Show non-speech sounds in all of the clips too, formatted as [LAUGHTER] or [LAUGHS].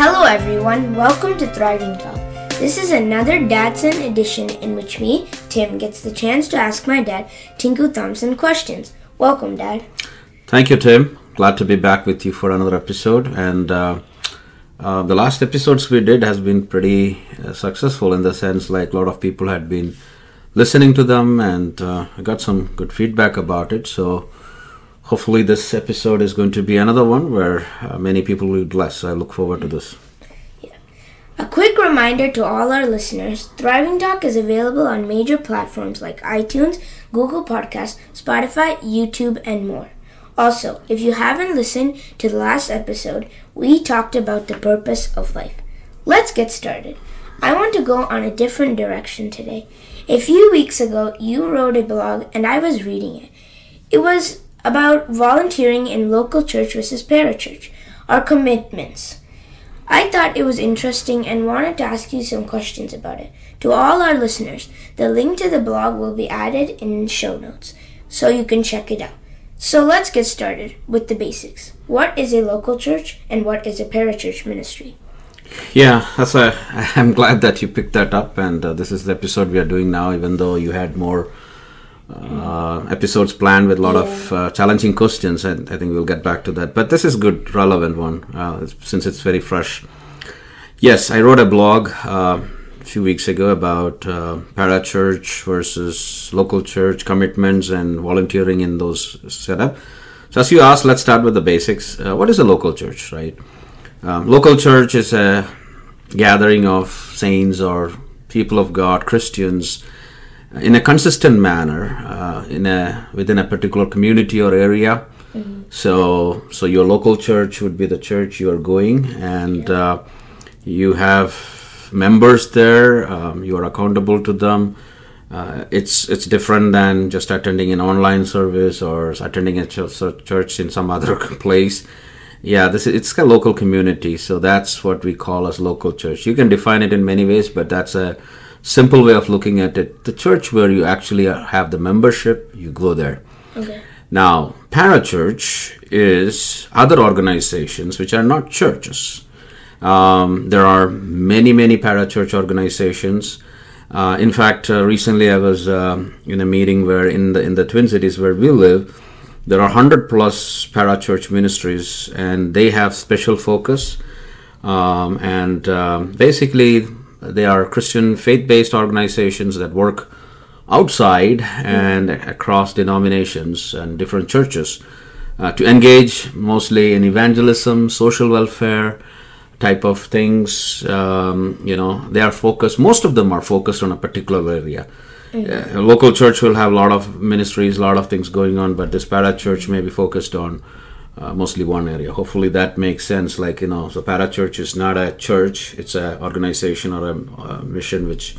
Hello, everyone. Welcome to Thriving Talk. This is another Dad-Son edition in which me, Tim, gets the chance to ask my dad, Tinku Thompson, questions. Welcome, Dad. Thank you, Tim. Glad to be back with you for another episode. And uh, uh, the last episodes we did has been pretty uh, successful in the sense like a lot of people had been listening to them, and uh, I got some good feedback about it. So hopefully this episode is going to be another one where uh, many people will be blessed. I look forward to this. Yeah. A quick reminder to all our listeners Thriving Talk is available on major platforms like iTunes, Google Podcasts, Spotify, YouTube, and more. Also, if you haven't listened to the last episode, we talked about the purpose of life. Let's get started. I want to go on a different direction today. A few weeks ago, you wrote a blog and I was reading it. It was about volunteering in local church versus parachurch, our commitments. I thought it was interesting and wanted to ask you some questions about it. To all our listeners, the link to the blog will be added in show notes so you can check it out. So let's get started with the basics. What is a local church and what is a parachurch ministry? Yeah, that's a. [LAUGHS] I'm glad that you picked that up, and uh, this is the episode we are doing now. Even though you had more uh, episodes planned with a lot Yeah. of uh, challenging questions, and I think we'll get back to that. But this is good, relevant one uh, since it's very fresh. Yes, I wrote a blog uh, a few weeks ago about uh, parachurch versus local church commitments and volunteering in those setup. So, as you asked, let's start with the basics. Uh, what is a local church, right? Um, local church is a gathering of saints or people of God, Christians, in a consistent manner uh, in a within a particular community or area. So, so your local church would be the church you are going, and uh, you have members there. Um, you are accountable to them. Uh, it's it's different than just attending an online service or attending a church, church in some other [LAUGHS] place. Yeah, this is, it's a local community, so that's what we call as local church. You can define it in many ways, but that's a simple way of looking at it. The church where you actually have the membership, you go there. Okay. Now, parachurch is other organizations which are not churches. Um, there are many, many parachurch organizations. Uh, in fact, uh, recently I was um in a meeting where in the in the Twin Cities where we live, there are hundred plus parachurch ministries, and they have special focus. Um, and um, basically, they are Christian faith-based organizations that work outside and across denominations and different churches uh, to engage mostly in evangelism, social welfare type of things. Um, you know, they are focused. Most of them are focused on a particular area. Uh, a local church will have a lot of ministries, a lot of things going on, but this parachurch may be focused on uh, mostly one area. Hopefully that makes sense. Like you know, so parachurch is not a church; it's an organization or a, a mission which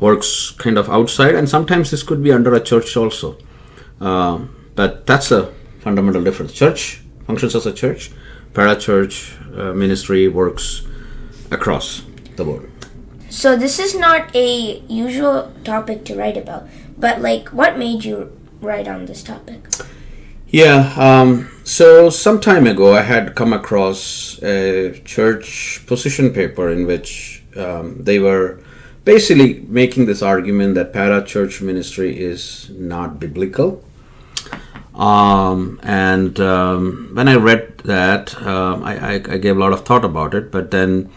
works kind of outside, and sometimes this could be under a church also. Um, but that's a fundamental difference. Church functions as a church. Parachurch uh, ministry works across the board. So this is not a usual topic to write about, but like what made you write on this topic? Yeah, um, so some time ago I had come across a church position paper in which um, they were basically making this argument that para church ministry is not biblical. Um, and um, when I read that, um, I, I, I gave a lot of thought about it, but then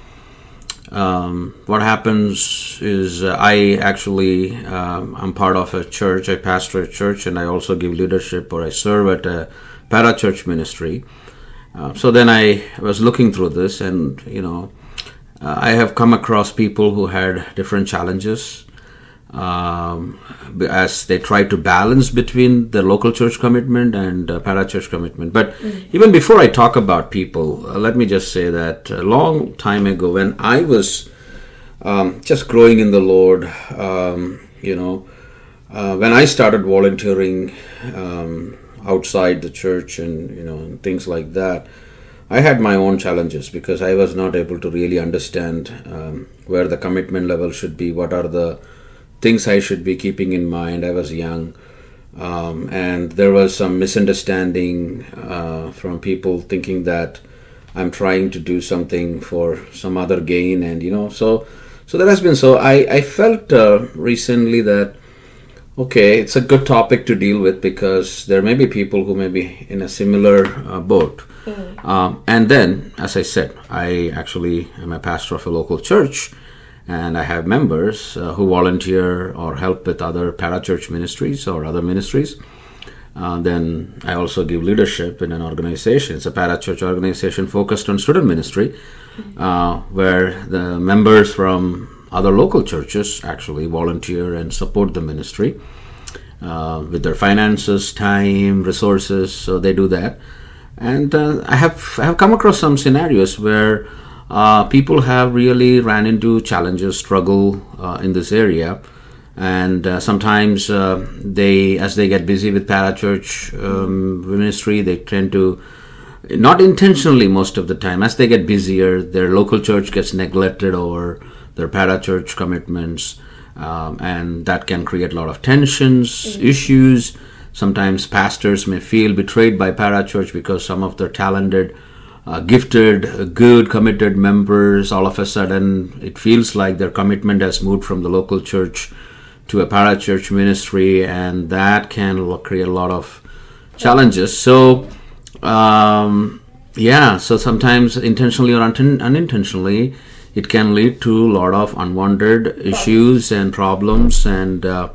um, what happens is uh, I actually um, I'm part of a church. I pastor a church, and I also give leadership or I serve at a parachurch ministry. Uh, so then I was looking through this, and you know, uh, I have come across people who had different challenges um, as they try to balance between the local church commitment and uh, parachurch commitment. But even before I talk about people, uh, let me just say that a long time ago, when I was um, just growing in the Lord, um, you know, uh, when I started volunteering um, outside the church and you know and things like that, I had my own challenges because I was not able to really understand um, where the commitment level should be, what are the things I should be keeping in mind. I was young. Um, and there was some misunderstanding uh, from people thinking that I'm trying to do something for some other gain, and you know, so so that has been so. I I felt uh, recently that okay, it's a good topic to deal with because there may be people who may be in a similar uh, boat. Mm. Um, and then, as I said, I actually am a pastor of a local church, and I have members uh, who volunteer or help with other parachurch ministries or other ministries. Uh, then I also give leadership in an organization. It's a parachurch organization focused on student ministry, uh, where the members from other local churches actually volunteer and support the ministry uh, with their finances, time, resources. So they do that, and uh, I have I have come across some scenarios where uh, people have really ran into challenges, struggle uh, in this area and uh, sometimes uh, they as they get busy with parachurch um, ministry they tend to not intentionally most of the time as they get busier their local church gets neglected over their parachurch commitments um, and that can create a lot of tensions mm-hmm. issues sometimes pastors may feel betrayed by parachurch because some of their talented uh, gifted good committed members all of a sudden it feels like their commitment has moved from the local church to a parachurch ministry, and that can create a lot of challenges. So, um, yeah, so sometimes intentionally or un- unintentionally, it can lead to a lot of unwanted issues and problems and uh,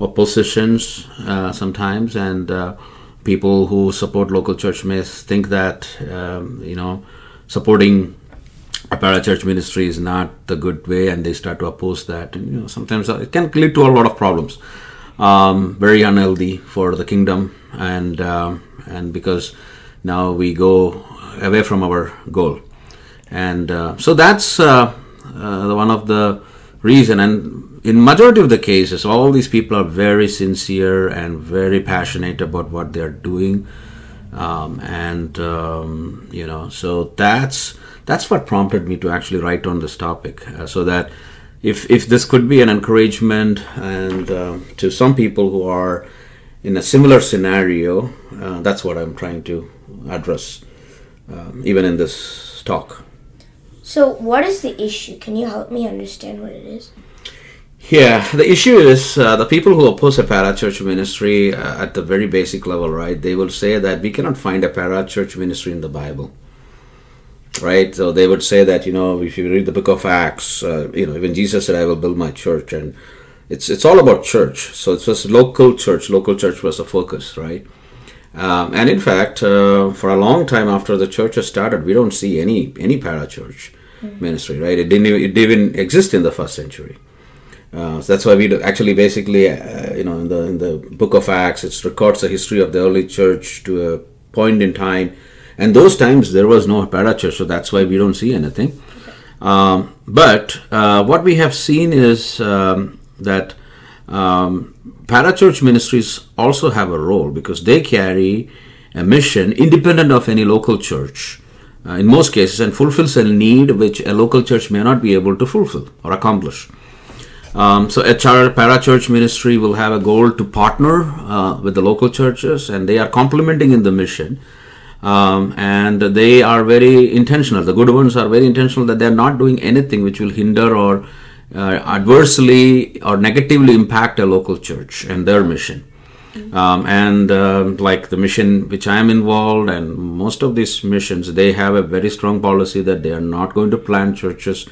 oppositions uh, sometimes, and uh, people who support local church may think that um, you know supporting a parachurch ministry is not the good way and they start to oppose that. And you know sometimes it can lead to a lot of problems. Um, very unhealthy for the kingdom and um, and because now we go away from our goal and uh, so that's uh, uh, one of the reason. And in majority of the cases all these people are very sincere and very passionate about what they're doing. Um, and um, you know so that's that's what prompted me to actually write on this topic. Uh, so that if if this could be an encouragement and uh, to some people who are in a similar scenario uh, that's what i'm trying to address um, even in this talk so what is the issue can you help me understand what it is yeah, the issue is uh, the people who oppose a parachurch ministry uh, at the very basic level, right? They will say that we cannot find a parachurch ministry in the Bible right? So they would say that you know if you read the book of Acts, uh, you know even Jesus said, "I will build my church," and it's it's all about church. So it was local church. Local church was the focus, right? Um, and in fact, uh, for a long time after the church has started, we don't see any any parachurch mm-hmm. ministry, right? It didn't even, it didn't even exist in the first century. Uh, so that's why we do, actually basically uh, you know in the in the book of Acts it records the history of the early church to a point in time and those times there was no parachurch, so that's why we don't see anything. Um, but uh, what we have seen is um, that um, parachurch ministries also have a role because they carry a mission independent of any local church. Uh, in most cases, and fulfills a need which a local church may not be able to fulfill or accomplish. Um, so a parachurch ministry will have a goal to partner uh, with the local churches, and they are complementing in the mission um, and they are very intentional. The good ones are very intentional that they are not doing anything which will hinder or uh, adversely or negatively impact a local church and their mission. Um, and uh, like the mission which I am involved, and most of these missions, they have a very strong policy that they are not going to plant churches.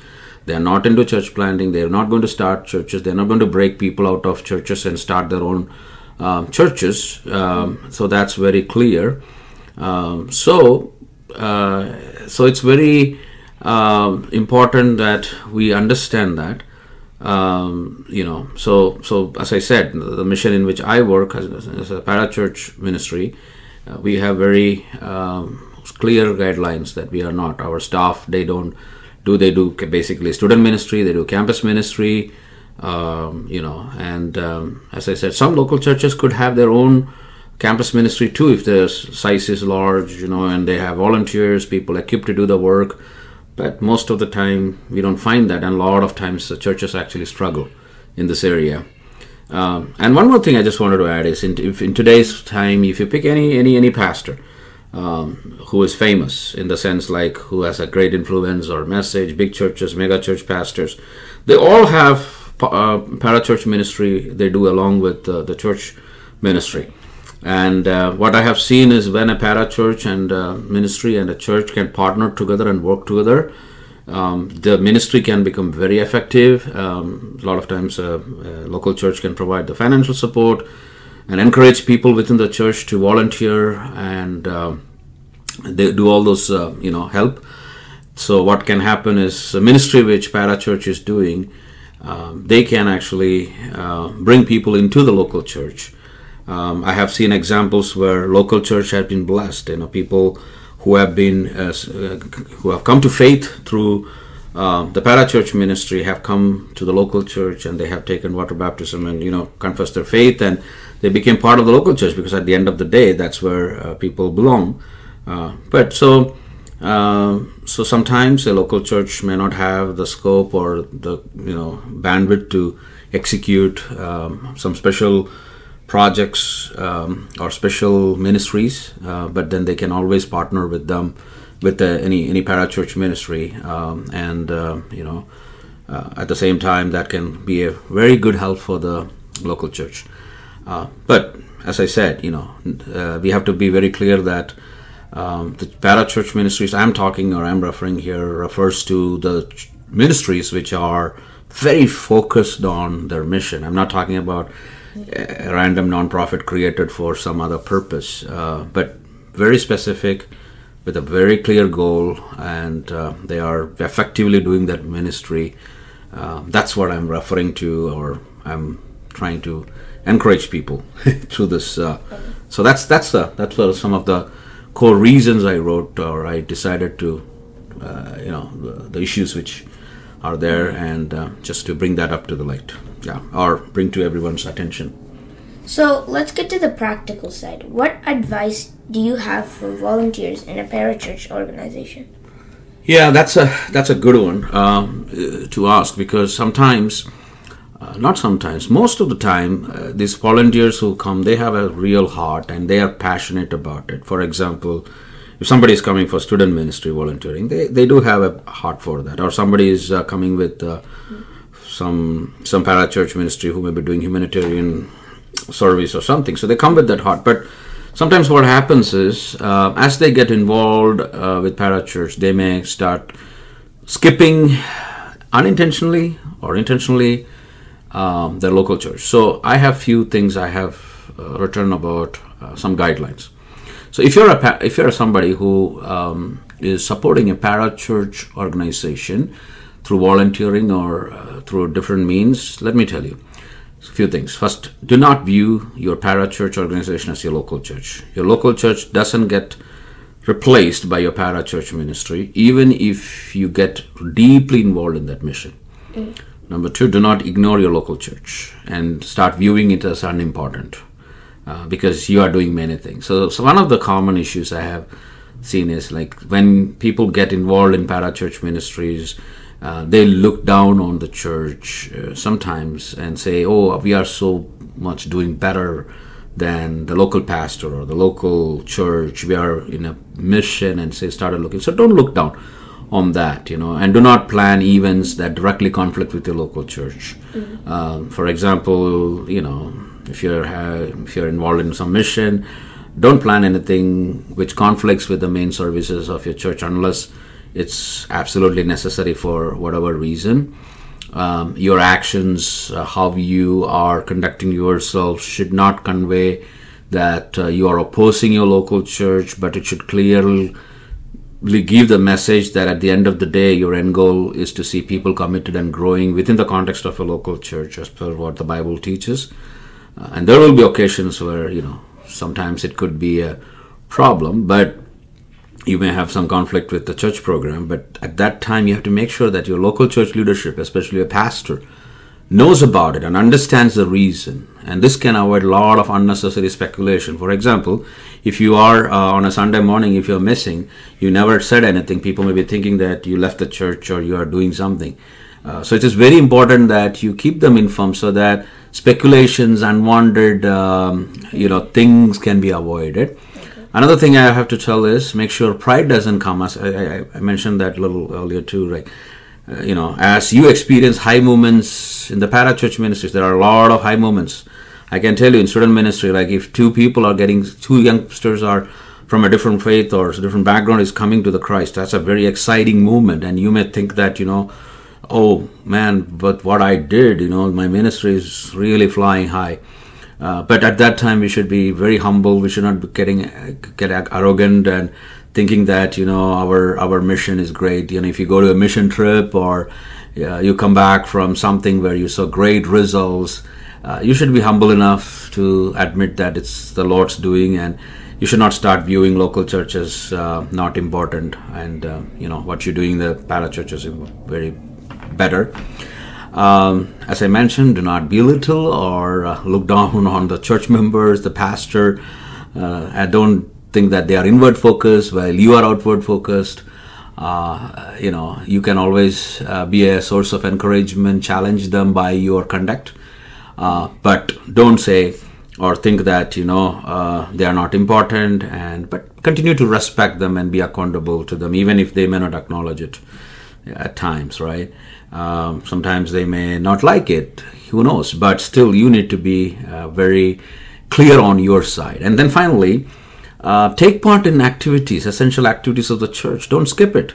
They are not into church planting. They are not going to start churches. They are not going to break people out of churches and start their own um, churches. Um, so that's very clear. Um, so, uh, so it's very uh, important that we understand that. Um, you know, so so as I said, the mission in which I work as, as a parachurch ministry, uh, we have very um, clear guidelines that we are not. Our staff they don't do they do basically student ministry, they do campus ministry. Um, you know, and um, as I said, some local churches could have their own campus ministry too if their size is large you know and they have volunteers people equipped to do the work but most of the time we don't find that and a lot of times the churches actually struggle in this area um, and one more thing i just wanted to add is in, if in today's time if you pick any any any pastor um, who is famous in the sense like who has a great influence or message, big churches, mega church pastors, they all have uh, parachurch ministry they do along with uh, the church ministry. And uh, what I have seen is when a parachurch and uh, ministry and a church can partner together and work together, um, the ministry can become very effective. Um, a lot of times, uh, a local church can provide the financial support and encourage people within the church to volunteer and uh, they do all those, uh, you know, help. So what can happen is a ministry which parachurch is doing, um, they can actually uh, bring people into the local church. Um, I have seen examples where local church have been blessed. You know, people who have been uh, uh, who have come to faith through uh, the parachurch ministry have come to the local church and they have taken water baptism and you know confessed their faith and they became part of the local church because at the end of the day that's where uh, people belong uh, but so uh, so sometimes a local church may not have the scope or the you know bandwidth to execute um, some special projects um, or special ministries, uh, but then they can always partner with them with the, any any parachurch ministry, um, and uh, you know uh, at the same time that can be a very good help for the local church. Uh, but as I said, you know uh, we have to be very clear that. Um, the parachurch ministries I'm talking or I'm referring here refers to the ch- ministries which are very focused on their mission. I'm not talking about a random nonprofit created for some other purpose, uh, but very specific with a very clear goal, and uh, they are effectively doing that ministry. Uh, that's what I'm referring to, or I'm trying to encourage people [LAUGHS] through this. Uh, so that's that's the that's some of the core reasons I wrote, or I decided to, uh, you know, the, the issues which are there and uh, just to bring that up to the light yeah or bring to everyone's attention. So let's get to the practical side. What advice do you have for volunteers in a parachurch organization? Yeah that's a that's a good one um, to ask because sometimes uh, not sometimes most of the time uh, these volunteers who come they have a real heart and they are passionate about it. For example if somebody is coming for student ministry volunteering, they, they do have a heart for that. Or somebody is uh, coming with uh, some some parachurch ministry who may be doing humanitarian service or something. So they come with that heart. But sometimes what happens is, uh, as they get involved uh, with parachurch, they may start skipping unintentionally or intentionally um, their local church. So I have few things I have uh, written about uh, some guidelines. So if you're a if you're somebody who um, is supporting a parachurch organization through volunteering or uh, through different means, let me tell you a few things. First, do not view your parachurch organization as your local church. Your local church doesn't get replaced by your parachurch ministry, even if you get deeply involved in that mission. Mm. Number two, do not ignore your local church and start viewing it as unimportant. Uh, because you are doing many things. So, so one of the common issues I have seen is like when people get involved in parachurch ministries, uh, they look down on the church uh, sometimes and say, "Oh, we are so much doing better than the local pastor or the local church. We are in a mission," and say, "Started looking." So don't look down on that, you know, and do not plan events that directly conflict with your local church. Mm-hmm. Uh, for example, you know if you're if you're involved in some mission don't plan anything which conflicts with the main services of your church unless it's absolutely necessary for whatever reason. Um, your actions uh, how you are conducting yourself should not convey that uh, you are opposing your local church but it should clearly give the message that at the end of the day your end goal is to see people committed and growing within the context of a local church as per what the bible teaches. Uh, and there will be occasions where, you know, sometimes it could be a problem, but you may have some conflict with the church program. But at that time, you have to make sure that your local church leadership, especially a pastor, knows about it and understands the reason. And this can avoid a lot of unnecessary speculation. For example, if you are uh, on a Sunday morning, if you're missing, you never said anything, people may be thinking that you left the church or you are doing something. Uh, so it is very important that you keep them informed so that speculations, unwanted, um, you know, things can be avoided. Another thing I have to tell is make sure pride doesn't come. As I, I, I mentioned that a little earlier too, right? Uh, you know, as you experience high moments in the parachurch ministries, there are a lot of high moments. I can tell you in student ministry, like if two people are getting, two youngsters are from a different faith or a different background is coming to the Christ, that's a very exciting movement. And you may think that, you know, oh man, but what I did, you know, my ministry is really flying high. Uh, but at that time, we should be very humble. We should not be getting get arrogant and thinking that you know our our mission is great. You know, if you go to a mission trip or uh, you come back from something where you saw great results, uh, you should be humble enough to admit that it's the Lord's doing, and you should not start viewing local churches uh, not important. And uh, you know what you're doing, the para churches is very better. Um, as I mentioned, do not belittle or uh, look down [LAUGHS] on the church members, the pastor. Uh, I don't think that they are inward focused while you are outward focused. Uh, you know, you can always uh, be a source of encouragement, challenge them by your conduct, uh, but don't say or think that you know uh, they are not important. And but continue to respect them and be accountable to them, even if they may not acknowledge it at times, right? Um, sometimes they may not like it, who knows? But still, you need to be uh, very clear on your side. And then finally, uh, take part in activities, essential activities of the church. Don't skip it.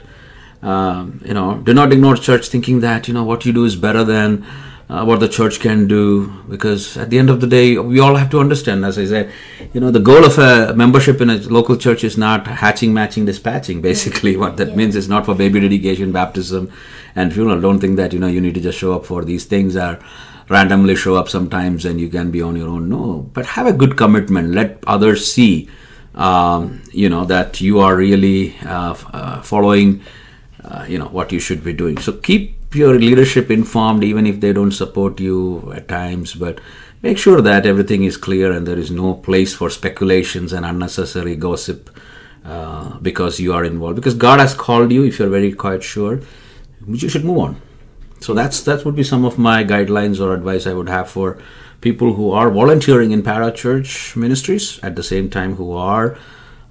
Um, you know, do not ignore church thinking that you know what you do is better than uh, what the church can do because at the end of the day we all have to understand as i said you know the goal of a membership in a local church is not hatching matching dispatching [LAUGHS] basically what that yeah. means is not for baby dedication baptism and funeral don't think that you know you need to just show up for these things or randomly show up sometimes and you can be on your own. No but have a good commitment. Let others see um, you know that you are really uh, uh, following uh, you know what you should be doing. So keep your leadership informed even if they don't support you at times but make sure that everything is clear and there is no place for speculations and unnecessary gossip uh, because you are involved. Because god has called you if you're very quite sure you should move on so that's that would be some of my guidelines or advice i would have for people who are volunteering in parachurch ministries at the same time who are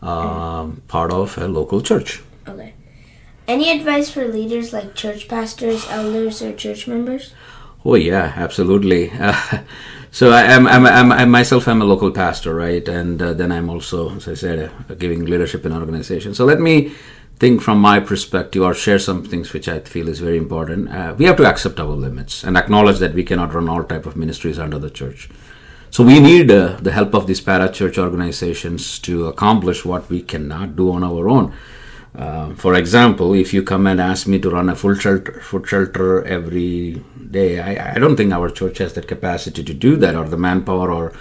uh, part of a local church okay any advice for leaders like church pastors, elders, or church members? Oh yeah, absolutely. Uh, [LAUGHS] so I am, I'm, I'm, I myself am a local pastor, right? And uh, then I'm also, as I said, uh, giving leadership in an organization. So let me think from my perspective or share some things which I feel is very important. Uh, we have to accept our limits and acknowledge that we cannot run all type of ministries under the church. So we need uh, the help of these para-church organizations to accomplish what we cannot do on our own. Uh, for example, if you come and ask me to run a full shelter, food shelter every day, I, I, don't think our church has that capacity to do that, or the manpower, or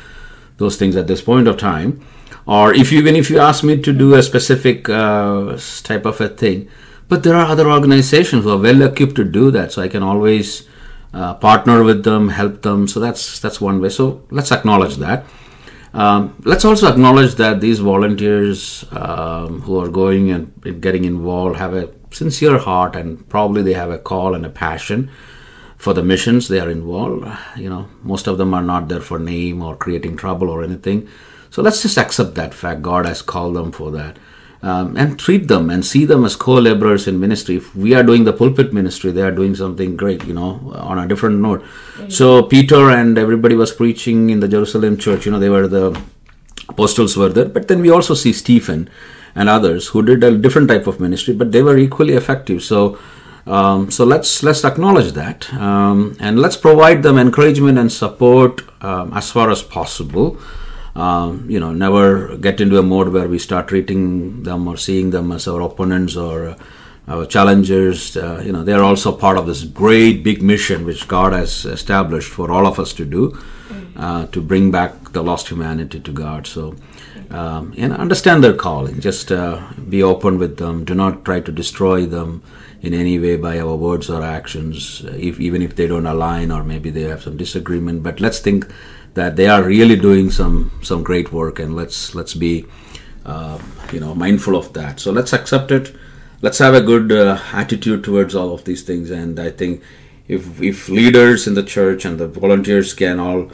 those things at this point of time. Or if you, even if you ask me to do a specific uh, type of a thing, but there are other organizations who are well equipped to do that, so I can always uh, partner with them, help them. So that's that's one way. So let's acknowledge that. Um, let's also acknowledge that these volunteers um, who are going and getting involved have a sincere heart and probably they have a call and a passion for the missions they are involved. You know, most of them are not there for name or creating trouble or anything. So let's just accept that fact. God has called them for that um, and treat them and see them as co-laborers in ministry. If we are doing the pulpit ministry, they are doing something great, you know, on a different note. Mm-hmm. So Peter and everybody was preaching in the Jerusalem church. You know, they were the apostles were there, but then we also see Stephen and others who did a different type of ministry, but they were equally effective. So. Um, so let's let's acknowledge that um, and let's provide them encouragement and support um, as far as possible um, you know, never get into a mode where we start treating them or seeing them as our opponents or uh, our challengers. Uh, you know, they are also part of this great big mission which God has established for all of us to do, uh, to bring back the lost humanity to God. So, um, and understand their calling. Just uh, be open with them. Do not try to destroy them in any way by our words or actions, if, even if they don't align or maybe they have some disagreement. But let's think that they are really doing some some great work, and let's let's be uh, you know mindful of that. So let's accept it. Let's have a good uh, attitude towards all of these things, and I think if if leaders in the church and the volunteers can all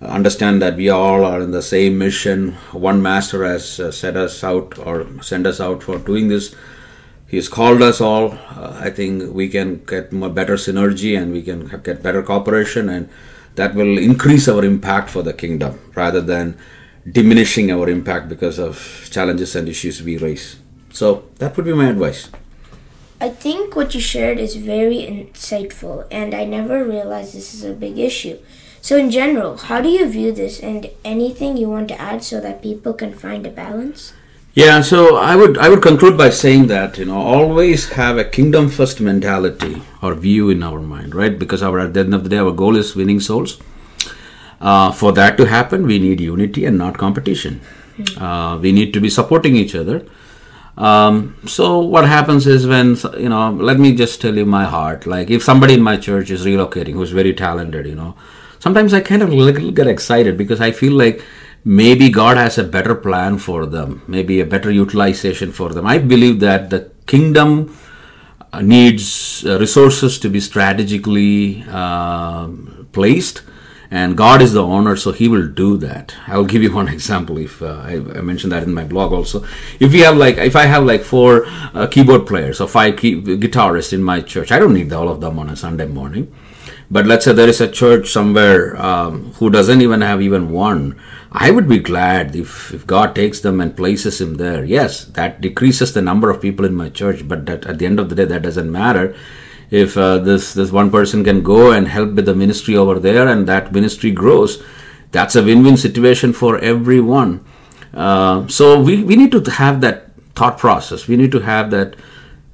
understand that we all are in the same mission. One master has uh, set us out or sent us out for doing this. He's called us all. Uh, I think we can get more better synergy and we can get better cooperation, and that will increase our impact for the kingdom rather than diminishing our impact because of challenges and issues we raise. So that would be my advice. I think what you shared is very insightful, and I never realized this is a big issue. So, in general, how do you view this, and anything you want to add so that people can find a balance? Yeah, so I would I would conclude by saying that you know always have a kingdom first mentality or view in our mind, right? Because our at the end of the day, our goal is winning souls. Uh, for that to happen, we need unity and not competition. Uh, we need to be supporting each other. Um, so what happens is when you know, let me just tell you my heart. Like if somebody in my church is relocating, who's very talented, you know, sometimes I kind of get excited because I feel like maybe God has a better plan for them, maybe a better utilization for them. I believe that the kingdom uh, needs uh, resources to be strategically uh, placed and god is the owner so he will do that. I'll give you one [LAUGHS] example if uh, I, mentioned that in my blog also. If we have like if i have like four uh, keyboard players or five key- guitarists in my church i don't need all of them on a sunday morning but let's say there is a church somewhere um, who doesn't even have even one i would be glad if, if god takes them and places him there. Yes that decreases the number of people in my church but that, at the end of the day that doesn't matter. If uh, this this one person can go and help with the ministry over there and that ministry grows that's a win-win situation for everyone. Uh, so we, we need to have that thought process. We need to have that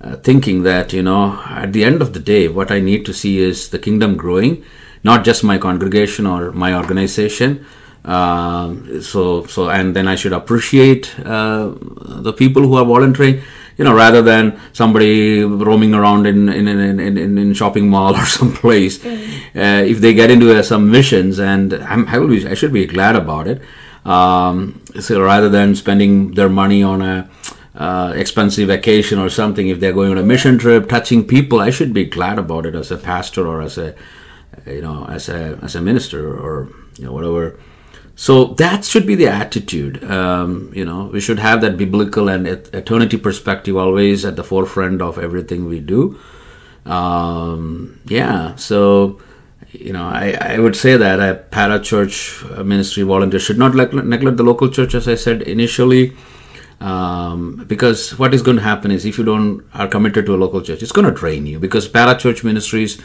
uh, thinking that you know at the end of the day what i need to see is the kingdom growing not just my congregation or my organization uh, so so and then i should appreciate uh, the people who are volunteering you know, rather than somebody roaming around in in in, in, in shopping mall [LAUGHS] or some place. Mm-hmm. Uh, if they get into uh, some missions, and I'm, I will be, I should be glad about it. Um, so rather than spending their money on a uh, expensive vacation or something, if they're going on a mission trip, touching people, I should be glad about it as a pastor or as a you know as a as a minister or you know whatever so that should be the attitude. Um, you know, we should have that biblical and eternity perspective always at the forefront of everything we do. Um, yeah, so you know, I, I would say that a para church ministry volunteer should not neglect, neglect the local church, as I said initially. Um, because what is going to happen is if you don't are committed to a local church, it's going to drain you. Because para church ministries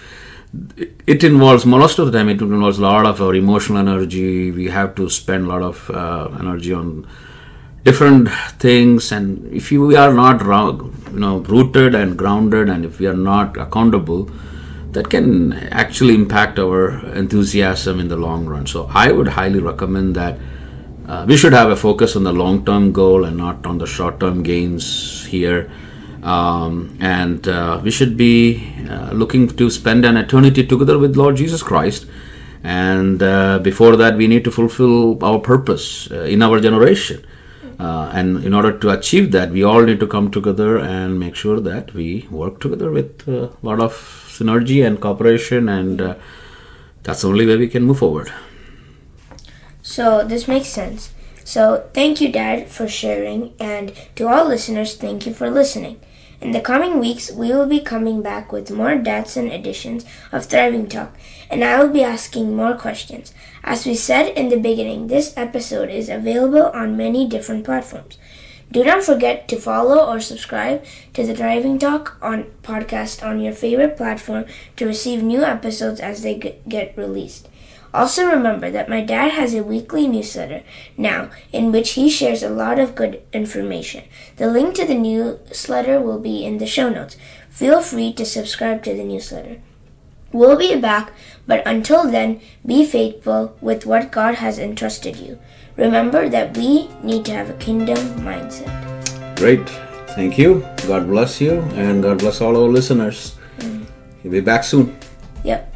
it involves most of the time it involves a lot of our emotional energy we have to spend a lot of uh, energy on different things and if you, we are not you know rooted and grounded and if we are not accountable that can actually impact our enthusiasm in the long run so i would highly recommend that uh, we should have a focus on the long term goal and not on the short term gains here um, and uh, we should be uh, looking to spend an eternity together with Lord Jesus Christ. And uh, before that, we need to fulfill our purpose uh, in our generation. Uh, and in order to achieve that, we all need to come together and make sure that we work together with a lot of synergy and cooperation, and that's the only way we can move forward. So, this makes sense. So, thank you, Dad, for sharing, and to all listeners, thank you for listening. In the coming weeks, we will be coming back with more Dad-Son editions of Thriving Talk, and I will be asking more questions. As we said in the beginning, this episode is available on many different platforms. Do not forget to follow or subscribe to the Thriving Talk on podcast on your favorite platform to receive new episodes as they get released. Also, remember that my dad has a weekly newsletter now in which he shares a lot of good information. The link to the newsletter will be in the show notes. Feel free to subscribe to the newsletter. We'll be back, but until then, be faithful with what God has entrusted you. Remember that we need to have a kingdom mindset. Great. Thank you. God bless you, and God bless all our listeners. Mm. He'll be back soon. Yep.